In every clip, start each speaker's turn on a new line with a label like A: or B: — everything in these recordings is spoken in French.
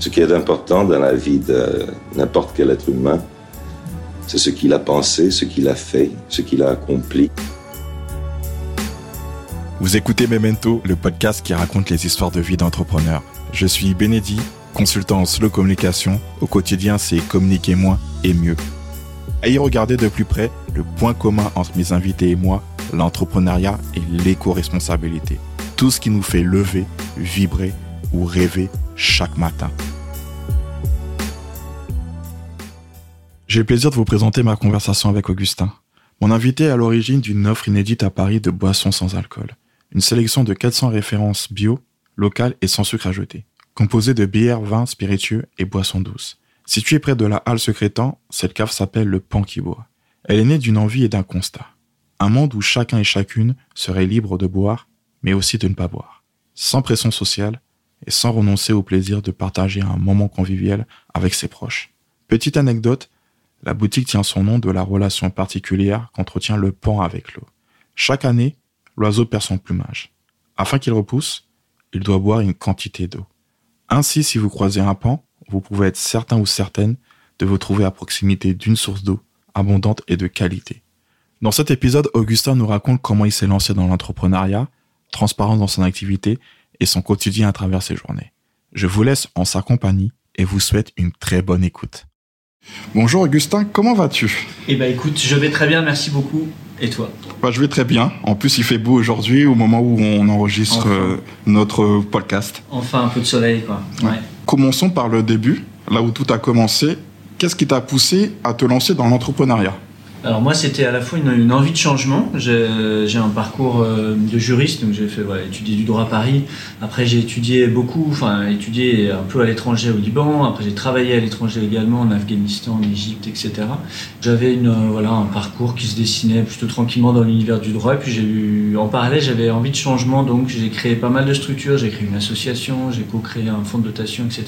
A: Ce qui est important dans la vie de n'importe quel être humain, c'est ce qu'il a pensé, ce qu'il a fait, ce qu'il a accompli.
B: Vous écoutez Memento, le podcast qui raconte les histoires de vie d'entrepreneurs. Je suis Bénédit, consultant en slow communication. Au quotidien, c'est communiquer moins et mieux. À y regarder de plus près, le point commun entre mes invités et moi, l'entrepreneuriat et l'éco-responsabilité. Tout ce qui nous fait lever, vibrer ou rêver chaque matin. J'ai le plaisir de vous présenter ma conversation avec Augustin. Mon invité est à l'origine d'une offre inédite à Paris de boissons sans alcool. Une sélection de 400 références bio, locales et sans sucre ajouté, composée de bières, vins, spiritueux et boissons douces. Située près de la halle secrétant, cette cave s'appelle le Pan qui boit. Elle est née d'une envie et d'un constat. Un monde où chacun et chacune serait libre de boire, mais aussi de ne pas boire. Sans pression sociale, et sans renoncer au plaisir de partager un moment convivial avec ses proches. Petite anecdote, la boutique tient son nom de la relation particulière qu'entretient le pan avec l'eau. Chaque année, l'oiseau perd son plumage. Afin qu'il repousse, il doit boire une quantité d'eau. Ainsi, si vous croisez un pan, vous pouvez être certain ou certaine de vous trouver à proximité d'une source d'eau abondante et de qualité. Dans cet épisode, Augustin nous raconte comment il s'est lancé dans l'entrepreneuriat, transparence dans son activité et son quotidien à travers ses journées. Je vous laisse en sa compagnie et vous souhaite une très bonne écoute. Bonjour Augustin, comment vas-tu?
C: Eh ben écoute, je vais très bien, merci beaucoup. Et toi?
B: Bah, Je vais très bien. En plus, il fait beau aujourd'hui au moment où on enregistre euh, notre podcast.
C: Enfin, un peu de soleil, quoi.
B: Commençons par le début, là où tout a commencé. Qu'est-ce qui t'a poussé à te lancer dans l'entrepreneuriat?
C: Alors moi, c'était à la fois une, envie de changement. J'ai un parcours euh, de juriste, donc j'ai fait étudier du droit à Paris. Après, j'ai étudié beaucoup, enfin étudié un peu à l'étranger au Liban. Après, j'ai travaillé à l'étranger également en Afghanistan, en Égypte, etc. J'avais une euh, voilà un parcours qui se dessinait plutôt tranquillement dans l'univers du droit. Et puis j'ai eu, en parallèle, j'avais envie de changement, donc j'ai créé pas mal de structures. J'ai créé une association, j'ai co-créé un fonds de dotation, etc.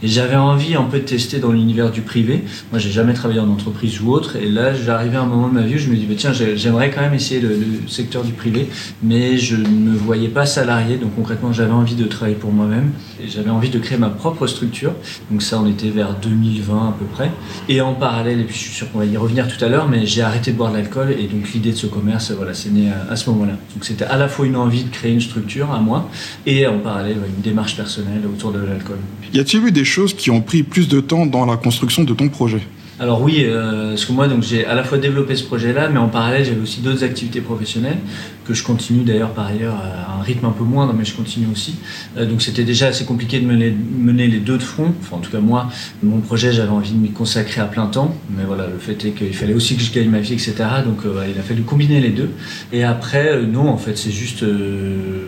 C: Et j'avais envie un peu de tester dans l'univers du privé. Moi, j'ai jamais travaillé en entreprise ou autre, et là, j'arrive à un moment de ma vie je me dis, bah, tiens, j'aimerais quand même essayer le, secteur du privé, mais je ne me voyais pas salarié. Donc concrètement, j'avais envie de travailler pour moi-même. J'avais envie de créer ma propre structure. Donc ça, on était vers 2020 à peu près. Et en parallèle, et puis je suis sûr qu'on va y revenir tout à l'heure, mais j'ai arrêté de boire de l'alcool. Et donc l'idée de ce commerce, voilà, c'est né à, ce moment-là. Donc c'était à la fois une envie de créer une structure à moi, et en parallèle, une démarche personnelle autour de l'alcool.
B: Y a-t-il eu des choses qui ont pris plus de temps dans la construction de ton projet?
C: Alors oui, euh, parce que moi j'ai à la fois développé ce projet-là, mais en parallèle j'avais aussi d'autres activités professionnelles que je continue d'ailleurs par ailleurs à un rythme un peu moindre, mais je continue aussi. Euh, donc c'était déjà assez compliqué de mener, les deux de front. Enfin en tout cas moi, mon projet j'avais envie de m'y consacrer à plein temps, mais voilà le fait est qu'il fallait aussi que je gagne ma vie, etc. Donc euh, il a fallu combiner les deux. Et après non en fait c'est juste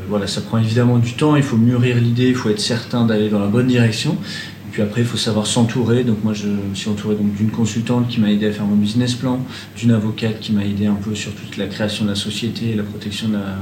C: voilà ça prend évidemment du temps, il faut mûrir l'idée, il faut être certain d'aller dans la bonne direction. Puis après, il faut savoir s'entourer. Donc moi, je me suis entouré d'une consultante qui m'a aidé à faire mon business plan, d'une avocate qui m'a aidé un peu sur toute la création de la société, la protection de la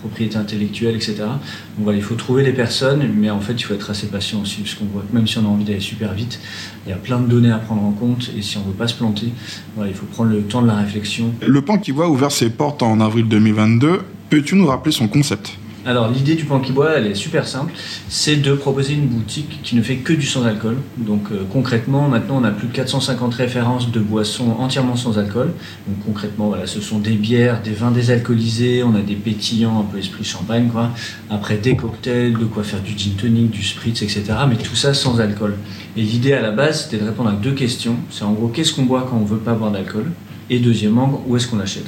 C: propriété intellectuelle, etc. Donc voilà, il faut trouver les personnes, mais en fait, il faut être assez patient aussi, parce qu'on voit que même si on a envie d'aller super vite, il y a plein de données à prendre en compte, et si on ne veut pas se planter, voilà, il faut prendre le temps de la réflexion.
B: Le Pan qui voit ouvert ses portes en avril 2022, peux-tu nous rappeler son concept?
C: Alors l'idée du pan qui boit, elle est super simple, c'est de proposer une boutique qui ne fait que du sans alcool. Donc euh, concrètement, maintenant on a plus de 450 références de boissons entièrement sans alcool. Donc concrètement, voilà, ce sont des bières, des vins désalcoolisés, on a des pétillants, un peu esprit champagne, quoi. Après des cocktails, de quoi faire du gin tonic, du spritz, etc. Mais tout ça sans alcool. Et l'idée à la base, c'était de répondre à deux questions. C'est en gros, qu'est-ce qu'on boit quand on veut pas boire d'alcool? Et deuxièmement, où est-ce qu'on achète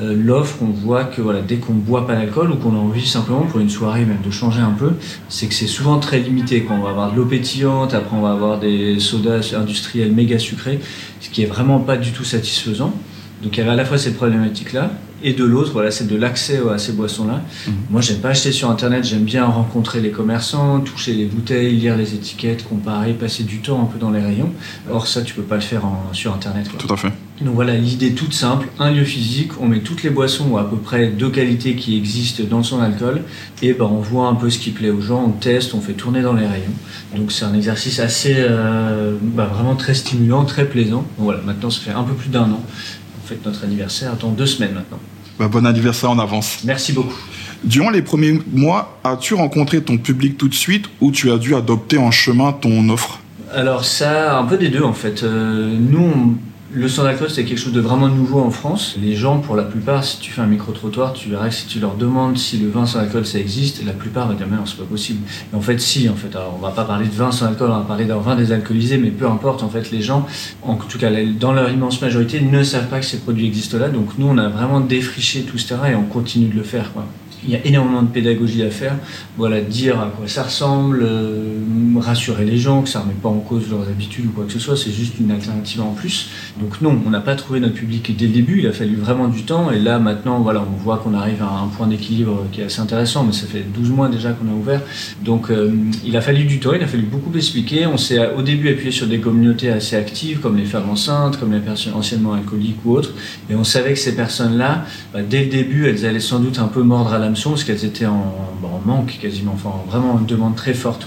C: euh, l'offre, on voit que voilà, dès qu'on ne boit pas d'alcool ou qu'on a envie simplement pour une soirée même de changer un peu, c'est que c'est souvent très limité. Quand on va avoir de l'eau pétillante, après on va avoir des sodas industriels méga sucrés, ce qui est vraiment pas du tout satisfaisant. Donc il y avait à la fois cette problématique-là, et de l'autre, voilà, c'est de l'accès à ces boissons-là. Moi, mhm. Moi, j'aime pas acheter sur Internet, j'aime bien rencontrer les commerçants, toucher les bouteilles, lire les étiquettes, comparer, passer du temps un peu dans les rayons. Or, ça, tu peux pas le faire sur Internet.
B: Tout à fait.
C: Donc voilà, l'idée toute simple, un lieu physique, on met toutes les boissons ou à peu près deux qualités qui existent dans son alcool, et ben, on voit un peu ce qui plaît aux gens, on teste, on fait tourner dans les rayons. Donc c'est un exercice assez, euh, bah, vraiment très stimulant, très plaisant. Donc voilà, maintenant ça fait un peu plus d'un an. On fête notre anniversaire dans deux semaines maintenant.
B: Bah, bon anniversaire en avance.
C: Merci beaucoup.
B: Durant les premiers mois, as-tu rencontré ton public tout de suite ou tu as dû adopter en chemin ton offre?
C: Alors ça, un peu des deux en fait. Euh, nous, le sans alcool, c'est quelque chose de vraiment nouveau en France. Les gens, pour la plupart, si tu fais un micro-trottoir, tu verras que si tu leur demandes si le vin sans alcool ça existe, la plupart vont dire mais non, c'est pas possible. Mais en fait, si, en fait. Alors, on va pas parler de vin sans alcool, on va parler d'un vin désalcoolisé, mais peu importe, en fait, les gens, en tout cas, dans leur immense majorité, ne savent pas que ces produits existent là. Donc, nous, on a vraiment défriché tout ce terrain et on continue de le faire, quoi il y a énormément de pédagogie à faire. Voilà, dire à quoi ça ressemble, euh, rassurer les gens, que ça ne remet pas en cause leurs habitudes ou quoi que ce soit, c'est juste une alternative en plus. Donc non, on n'a pas trouvé notre public dès le début, il a fallu vraiment du temps. Et là, maintenant, voilà, on voit qu'on arrive à un point d'équilibre qui est assez intéressant, mais ça fait 12 mois déjà qu'on a ouvert. Donc euh, il a fallu du temps, il a fallu beaucoup expliquer. On s'est au début appuyé sur des communautés assez actives, comme les femmes enceintes, comme les personnes anciennement alcooliques ou autres. Et on savait que ces personnes-là, bah, dès le début, elles allaient sans doute un peu mordre à la parce qu'elles étaient en, manque quasiment, enfin vraiment une demande très forte.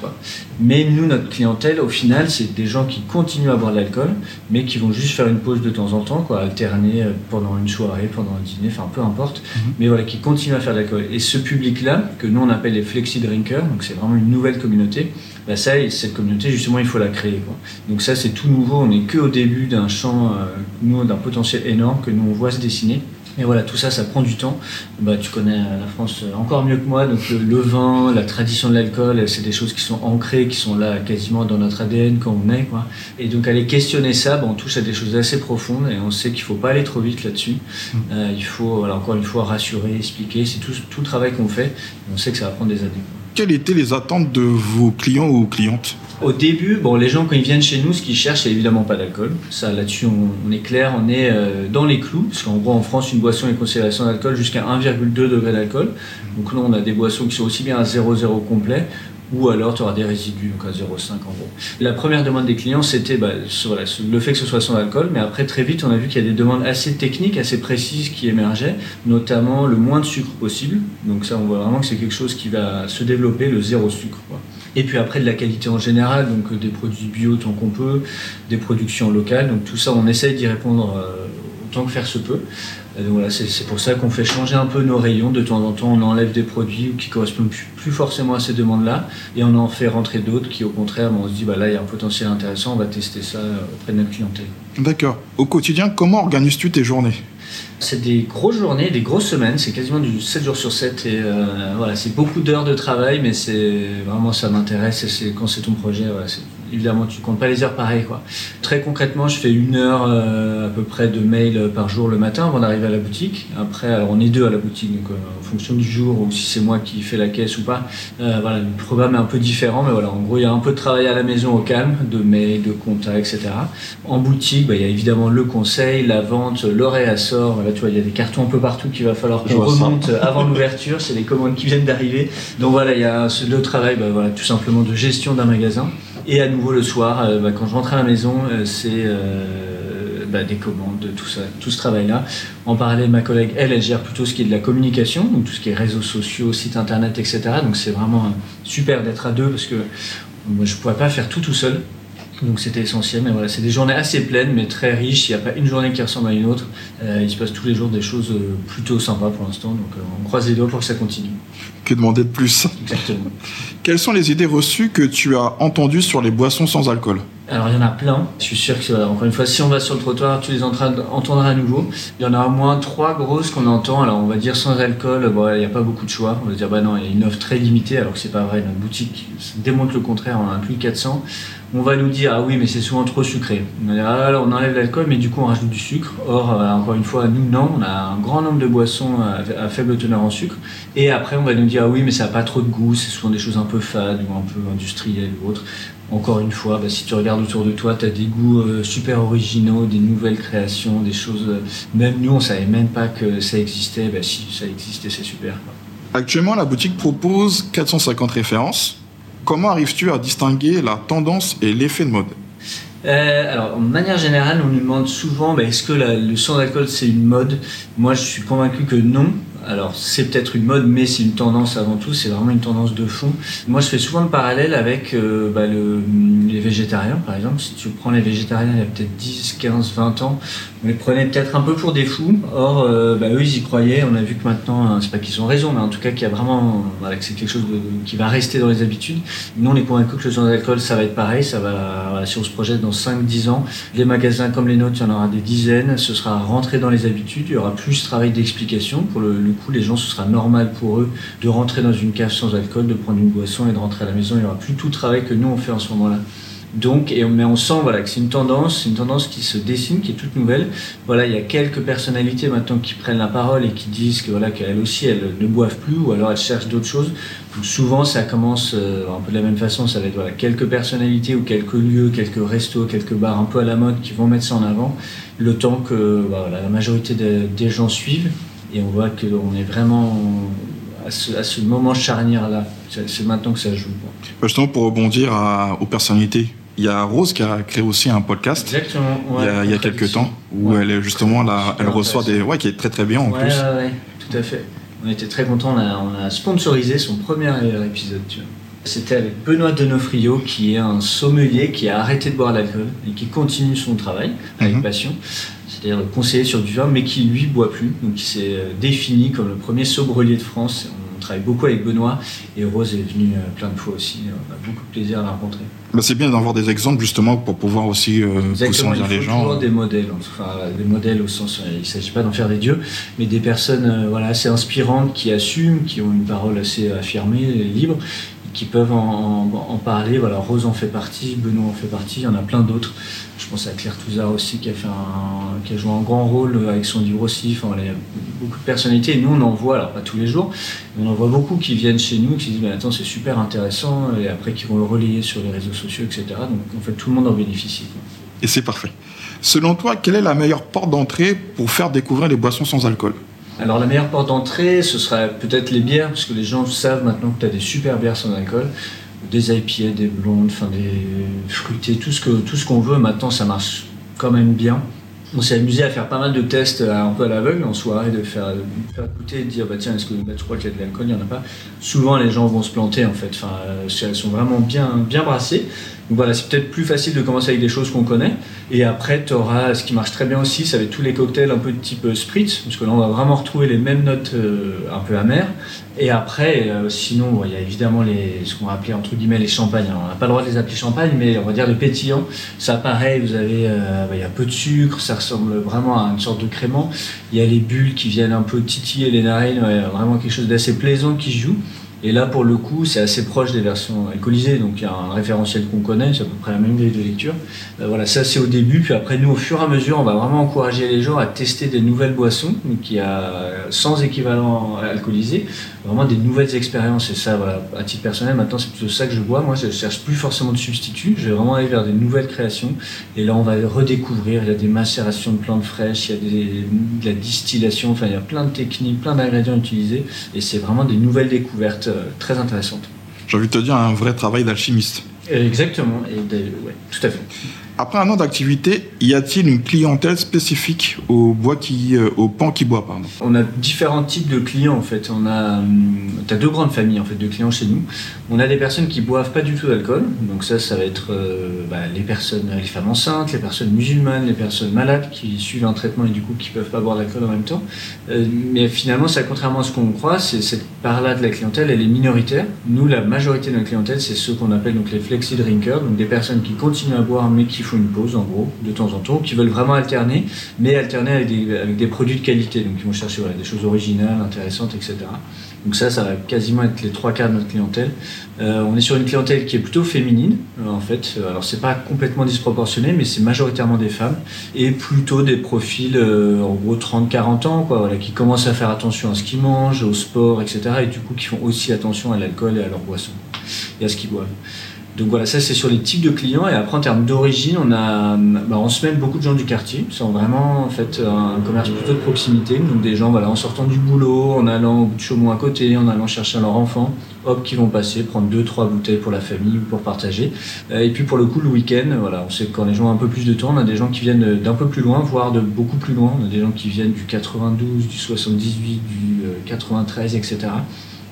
C: Mais nous, notre clientèle, au final, c'est des gens qui continuent à boire de l'alcool, mais qui vont juste faire une pause de temps en temps, quoi, alterner euh, pendant une soirée, pendant un dîner, enfin peu importe, mhm. mais voilà, qui continuent à faire de l'alcool. Et ce public-là, que nous on appelle les flexi drinkers, donc c'est vraiment une nouvelle communauté, bah ça, cette communauté, justement, il faut la créer. Quoi. Donc ça, c'est tout nouveau, on n'est que au début d'un champ, euh, nous, d'un potentiel énorme que nous on voit se dessiner. Et voilà, tout ça, ça prend du temps. Bah, tu connais la France encore mieux que moi, donc le, vin, la tradition de l'alcool, c'est des choses qui sont ancrées, qui sont là quasiment dans notre ADN quand on est. Quoi. Et donc aller questionner ça, bah, on touche à des choses assez profondes et on sait qu'il ne faut pas aller trop vite là-dessus. Mmh. Euh, il faut, voilà, encore une fois, rassurer, expliquer. C'est tout, tout, le travail qu'on fait. on sait que ça va prendre des années.
B: Quelles étaient les attentes de vos clients ou clientes?
C: Au début, les gens quand ils viennent chez nous, ce qu'ils cherchent, c'est évidemment pas d'alcool. Ça, là-dessus, on, est clair, on est euh, dans les clous, parce qu'en gros, en France, une boisson est considérée sans alcool jusqu'à 1,2 degré d'alcool. Donc là, on a des boissons qui sont aussi bien à 0,0 complet, ou alors tu auras des résidus, donc à 0,5 en gros. La première demande des clients, c'était bah, le fait que ce soit sans alcool, mais après, très vite, on a vu qu'il y a des demandes assez techniques, assez précises qui émergeaient, notamment le moins de sucre possible. Donc ça, on voit vraiment que c'est quelque chose qui va se développer, le zéro sucre. Et puis après de la qualité en général, donc euh, des produits bio tant qu'on peut, des productions locales. Donc tout ça, on essaye d'y répondre euh, autant que faire se peut. donc voilà, c'est pour ça qu'on fait changer un peu nos rayons. De temps en temps, on enlève des produits qui correspondent plus, forcément à ces demandes-là, et on en fait rentrer d'autres qui, au contraire, on se dit bah là, il y a un potentiel intéressant, on va tester ça euh, auprès de notre clientèle.
B: D'accord. Au quotidien, comment organises-tu tes journées?
C: C'est des grosses journées, des grosses semaines, c'est quasiment du 7 jours sur 7 et euh, voilà, c'est beaucoup d'heures de travail, mais c'est vraiment ça m'intéresse et quand c'est ton projet, évidemment, tu comptes pas les heures pareil. Quoi. Très concrètement, je fais une heure euh, à peu près de mail par jour le matin avant d'arriver à la boutique. Après, alors on est deux à la boutique, donc euh, en fonction du jour ou si c'est moi qui fais la caisse ou pas, voilà, le programme est un peu différent, mais voilà, en gros, il y a un peu de travail à la maison au calme, de mail, de contacts, etc. En boutique, bah, il y a évidemment le conseil, la vente, l'oreille à sort. Voilà, tu vois, il y a des cartons un peu partout qu'il va falloir que je remonte avant l'ouverture. C'est les commandes qui viennent d'arriver. Donc voilà, il y a le travail, bah, voilà, tout simplement de gestion d'un magasin. Et à nouveau le soir, euh, bah, quand je rentre à la maison, euh, c'est euh, bah, des commandes, tout ça, tout ce travail-là. En parallèle, ma collègue, elle, elle gère plutôt ce qui est de la communication, donc tout ce qui est réseaux sociaux, site internet, etc. Donc c'est vraiment super d'être à deux parce que moi je ne pourrais pas faire tout tout seul. Donc c'était essentiel. Mais voilà, c'est des journées assez pleines, mais très riches. Il n'y a pas une journée qui ressemble à une autre. il se passe tous les jours des choses plutôt sympas pour l'instant. Donc on croise les doigts pour que ça continue.
B: Que demander de plus?
C: Exactement.
B: Quelles sont les idées reçues que tu as entendues sur les boissons sans alcool?
C: Alors il y en a plein. Je suis sûr que encore une fois, si on va sur le trottoir, tu les entendras à nouveau. Il y en a au moins trois grosses qu'on entend. Alors on va dire sans alcool, il n'y a pas beaucoup de choix. On va dire bah non, il y a une offre très limitée, alors que c'est pas vrai. Notre boutique démontre le contraire. On a plus de 400 on va nous dire ah oui mais c'est souvent trop sucré. On, va dire, ah, on enlève l'alcool mais du coup on rajoute du sucre. Or euh, encore une fois nous non, on a un grand nombre de boissons à, faible teneur en sucre. Et après on va nous dire ah oui mais ça n'a pas trop de goût, c'est souvent des choses un peu fades ou un peu industrielles ou autres. Encore une fois, bah, si tu regardes autour de toi, tu as des goûts euh, super originaux, des nouvelles créations, des choses. Euh, même nous, on savait même pas que ça existait. Bah, si ça existait, c'est super.
B: Actuellement, la boutique propose 450 références Comment arrives-tu à distinguer la tendance et l'effet de mode?
C: Euh, alors, de manière générale, on nous demande souvent bah, est-ce que le sans alcool c'est une mode? Moi, je suis convaincu que non. Alors, c'est peut-être une mode, mais c'est une tendance avant tout, c'est vraiment une tendance de fond. Moi, je fais souvent le parallèle avec euh, bah, les végétariens, par exemple. Si tu prends les végétariens il y a peut-être 10, 15, 20 ans, on les prenait peut-être un peu pour des fous. Or, euh, bah, eux, ils y croyaient. On a vu que maintenant, hein, c'est pas qu'ils ont raison, mais en tout cas qu'il y a vraiment, que c'est quelque chose qui va rester dans les habitudes. Nous, on est convaincus que le sans alcool, ça va être pareil. Ça va, voilà, si on se projette dans 5-10 ans, les magasins comme les nôtres, il y en aura des dizaines. Ce sera rentré dans les habitudes. Il y aura plus de travail d'explication. Pour le, coup, les gens, ce sera normal pour eux de rentrer dans une cave sans alcool, de prendre une boisson et de rentrer à la maison. Il y aura plus tout le travail que nous on fait en ce moment-là. Donc, mais on sent que c'est une tendance, une tendance qui se dessine, qui est toute nouvelle. Il y a quelques personnalités maintenant qui prennent la parole et qui disent que voilà qu'elles aussi elles ne boivent plus ou alors elles cherchent d'autres choses. souvent ça commence euh, un peu de la même façon, ça va être quelques personnalités ou quelques lieux, quelques restos, quelques bars un peu à la mode qui vont mettre ça en avant, le temps que voilà, la majorité des gens suivent et on voit qu'on est vraiment à ce, à ce moment charnière là. C'est maintenant que ça joue.
B: Justement pour rebondir aux personnalités il y a Rose qui a créé aussi un podcast il y a, il y a quelques temps où elle est justement là, elle reçoit des ouais qui est très très bien en
C: plus. Ouais, tout à fait. On était très contents. On a, on a sponsorisé son premier épisode. C'était avec Benoît Denofrio, qui est un sommelier qui a arrêté de boire l'alcool et qui continue son travail avec mhm. passion. C'est-à-dire conseiller sur du vin, mais qui lui boit plus. Donc il s'est euh, défini comme le premier sobrelier de France travaille beaucoup avec Benoît et Rose est venue euh, plein de fois aussi. On a beaucoup de plaisir à la rencontrer.
B: Bah, c'est bien d'avoir des exemples justement pour pouvoir aussi euh,
C: pousser en les gens. Toujours des modèles, enfin, des modèles au sens, euh, il ne s'agit pas d'en faire des dieux, mais des personnes voilà, assez inspirantes qui assument, qui ont une parole assez affirmée, libre, qui peuvent en, parler. Voilà, Rose en fait partie, Benoît en fait partie, il y en a plein d'autres. Je pense à Claire Touzard aussi qui a, joué un grand rôle avec son livre aussi. Enfin, il y a beaucoup de personnalités et nous on en voit, alors pas tous les jours, mais on en voit beaucoup qui viennent chez nous, qui se disent mais attends c'est super intéressant et après qui vont le relayer sur les réseaux sociaux, etc. Donc en fait tout le monde en bénéficie.
B: Et c'est parfait. Selon toi, quelle est la meilleure porte d'entrée pour faire découvrir les boissons sans alcool?
C: Alors la meilleure porte d'entrée, ce sera peut-être les bières, parce que les gens savent maintenant que tu as des super bières sans alcool, des IPA, des blondes, enfin des fruités, tout ce que tout ce qu'on veut. Maintenant, ça marche quand même bien. On s'est amusé à faire pas mal de tests euh, un peu à l'aveugle en soirée, de faire, faire goûter et de dire bah tiens est-ce que bah, tu crois qu'il y a de l'alcool, il n'y en a pas. Souvent les gens vont se planter en fait. Enfin, euh, elles sont vraiment bien bien brassées. Donc voilà, c'est peut-être plus facile de commencer avec des choses qu'on connaît. Et après, tu auras ce qui marche très bien aussi, ça va être tous les cocktails un peu de type euh, spritz, parce que là, on va vraiment retrouver les mêmes notes euh, un peu amères. Et après, euh, sinon, il y a évidemment les, ce qu'on va appeler entre guillemets les champagnes. on n'a pas le droit de les appeler champagne, mais on va dire le pétillant. Ça, pareil, vous avez, bah, il y a peu de sucre, ça ressemble vraiment à une sorte de crément. Il y a les bulles qui viennent un peu titiller les narines, vraiment quelque chose d'assez plaisant qui joue. Et là, pour le coup, c'est assez proche des versions alcoolisées, donc il y a un référentiel qu'on connaît, c'est à peu près la même grille de lecture. Euh, voilà, ça c'est au début, puis après nous, au fur et à mesure, on va vraiment encourager les gens à tester des nouvelles boissons, qui a sans équivalent alcoolisé, vraiment des nouvelles expériences. Et ça, à titre personnel, maintenant c'est plutôt ça que je bois. Moi, je cherche plus forcément de substituts, je vais vraiment aller vers des nouvelles créations. Et là, on va redécouvrir. Il y a des macérations de plantes fraîches, il y a de la distillation, enfin, il y a plein de techniques, plein d'ingrédients utilisés, et c'est vraiment des nouvelles découvertes très intéressantes.
B: J'ai envie de te dire un vrai travail d'alchimiste.
C: Exactement, et ouais, tout à fait.
B: Après un an d'activité, y a-t-il une clientèle spécifique au bois qui, euh, au pan qui boit pardon?
C: On a différents types de clients en fait. On a, hum, as deux grandes familles en fait de clients chez nous. On a des personnes qui boivent pas du tout d'alcool, donc ça, ça va être euh, bah, les personnes, les femmes enceintes, les personnes musulmanes, les personnes malades qui suivent un traitement et du coup qui peuvent pas boire d'alcool en même temps. Euh, mais finalement, ça contrairement à ce qu'on croit, c'est cette part-là de la clientèle, elle est minoritaire. Nous, la majorité de la clientèle, c'est ceux qu'on appelle donc les flexi drinkers, donc des personnes qui continuent à boire mais qui font une pause en gros de temps en temps, qui veulent vraiment alterner, mais alterner avec des, avec des produits de qualité, donc ils vont chercher des choses originales, intéressantes, etc. Donc ça, ça va quasiment être les trois quarts de notre clientèle. Euh, on est sur une clientèle qui est plutôt féminine, euh, en fait. Alors c'est pas complètement disproportionné, mais c'est majoritairement des femmes et plutôt des profils euh, en gros 30-40 ans, quoi, qui commencent à faire attention à ce qu'ils mangent, au sport, etc. Et du coup qui font aussi attention à l'alcool et à leur boisson et à ce qu'ils boivent. Donc voilà, ça c'est sur les types de clients. Et après en termes d'origine, on a bah, en semaine beaucoup de gens du quartier. C'est vraiment en fait un commerce plutôt de proximité. Donc des gens voilà, en sortant du boulot, en allant au bout de Chaumont à côté, en allant chercher leur enfant, hop, qui vont passer, prendre deux, trois bouteilles pour la famille ou pour partager. Euh, et puis pour le coup, le week-end, voilà, on sait que quand les gens ont un peu plus de temps, on a des gens qui viennent d'un peu plus loin, voire de beaucoup plus loin. On a des gens qui viennent du 92, du 78, du 93, euh, etc.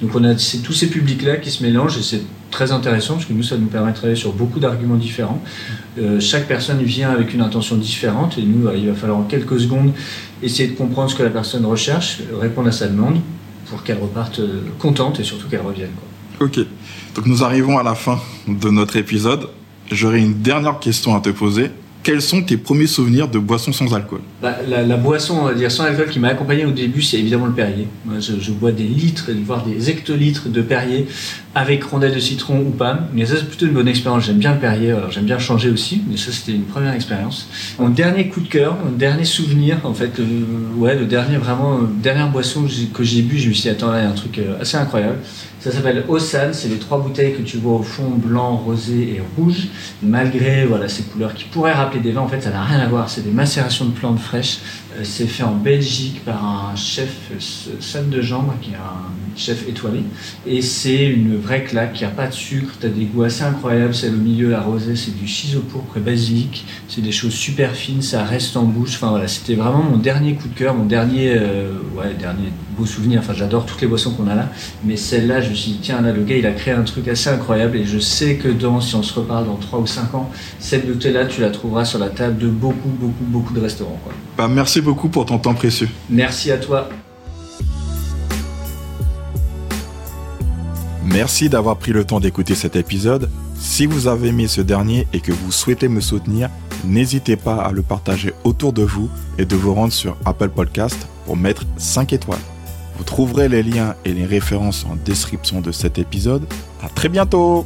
C: Donc on a tous ces publics-là qui se mélangent et c'est très intéressant parce que nous, ça nous permet sur beaucoup d'arguments différents. Euh, chaque personne vient avec une intention différente et nous, il va falloir en quelques secondes essayer de comprendre ce que la personne recherche, répondre à sa demande pour qu'elle reparte euh, contente et surtout qu'elle revienne.
B: Ok, donc nous arrivons à la fin de notre épisode. J'aurais une dernière question à te poser quels sont tes premiers souvenirs de boissons sans alcool?
C: Bah, la, boisson, sans alcool qui m'a accompagné au début, c'est évidemment le Perrier. Je, bois des litres, voire des hectolitres de Perrier avec rondelles de citron ou pas. Mais ça, c'est plutôt une bonne expérience. J'aime bien le Perrier, alors j'aime bien changer aussi, mais ça, c'était une première expérience. Mon dernier coup de cœur, mon dernier souvenir, en fait, euh, ouais, le dernier, vraiment, euh, dernière boisson que j'ai bu, je me suis dit, attends, là, il y a un truc euh, assez incroyable. Ça s'appelle Osan, c'est les trois bouteilles que tu vois au fond, blanc, rosé et rouge. Malgré voilà, ces couleurs qui pourraient rappeler des vins, en fait, ça n'a rien à voir. C'est des macérations de plantes fraîches. Euh, c'est fait en Belgique par un chef, Sam de Jambre, qui est un chef étoilé. Et c'est une vraie claque, il n'y a pas de sucre, tu as des goûts assez incroyables. C'est au milieu, la rosée, c'est du pourpre et basilic. C'est des choses super fines, ça reste en bouche. Enfin voilà, c'était vraiment mon dernier coup de cœur, mon dernier, euh, ouais, dernier beau souvenir. Enfin, j'adore toutes les boissons qu'on a là. Mais celle-là, je me suis dit, tiens, là, le gars, il a créé un truc assez incroyable. Et je sais que dans, si on se reparle dans 3 ou 5 ans, cette bouteille-là, tu la trouveras sur la table de beaucoup, beaucoup, beaucoup de restaurants.
B: Bah, merci beaucoup pour ton temps précieux.
C: Merci à toi.
B: Merci d'avoir pris le temps d'écouter cet épisode. Si vous avez aimé ce dernier et que vous souhaitez me soutenir, n'hésitez pas à le partager autour de vous et de vous rendre sur Apple Podcast pour mettre 5 étoiles. Vous trouverez les liens et les références en description de cet épisode. À très bientôt!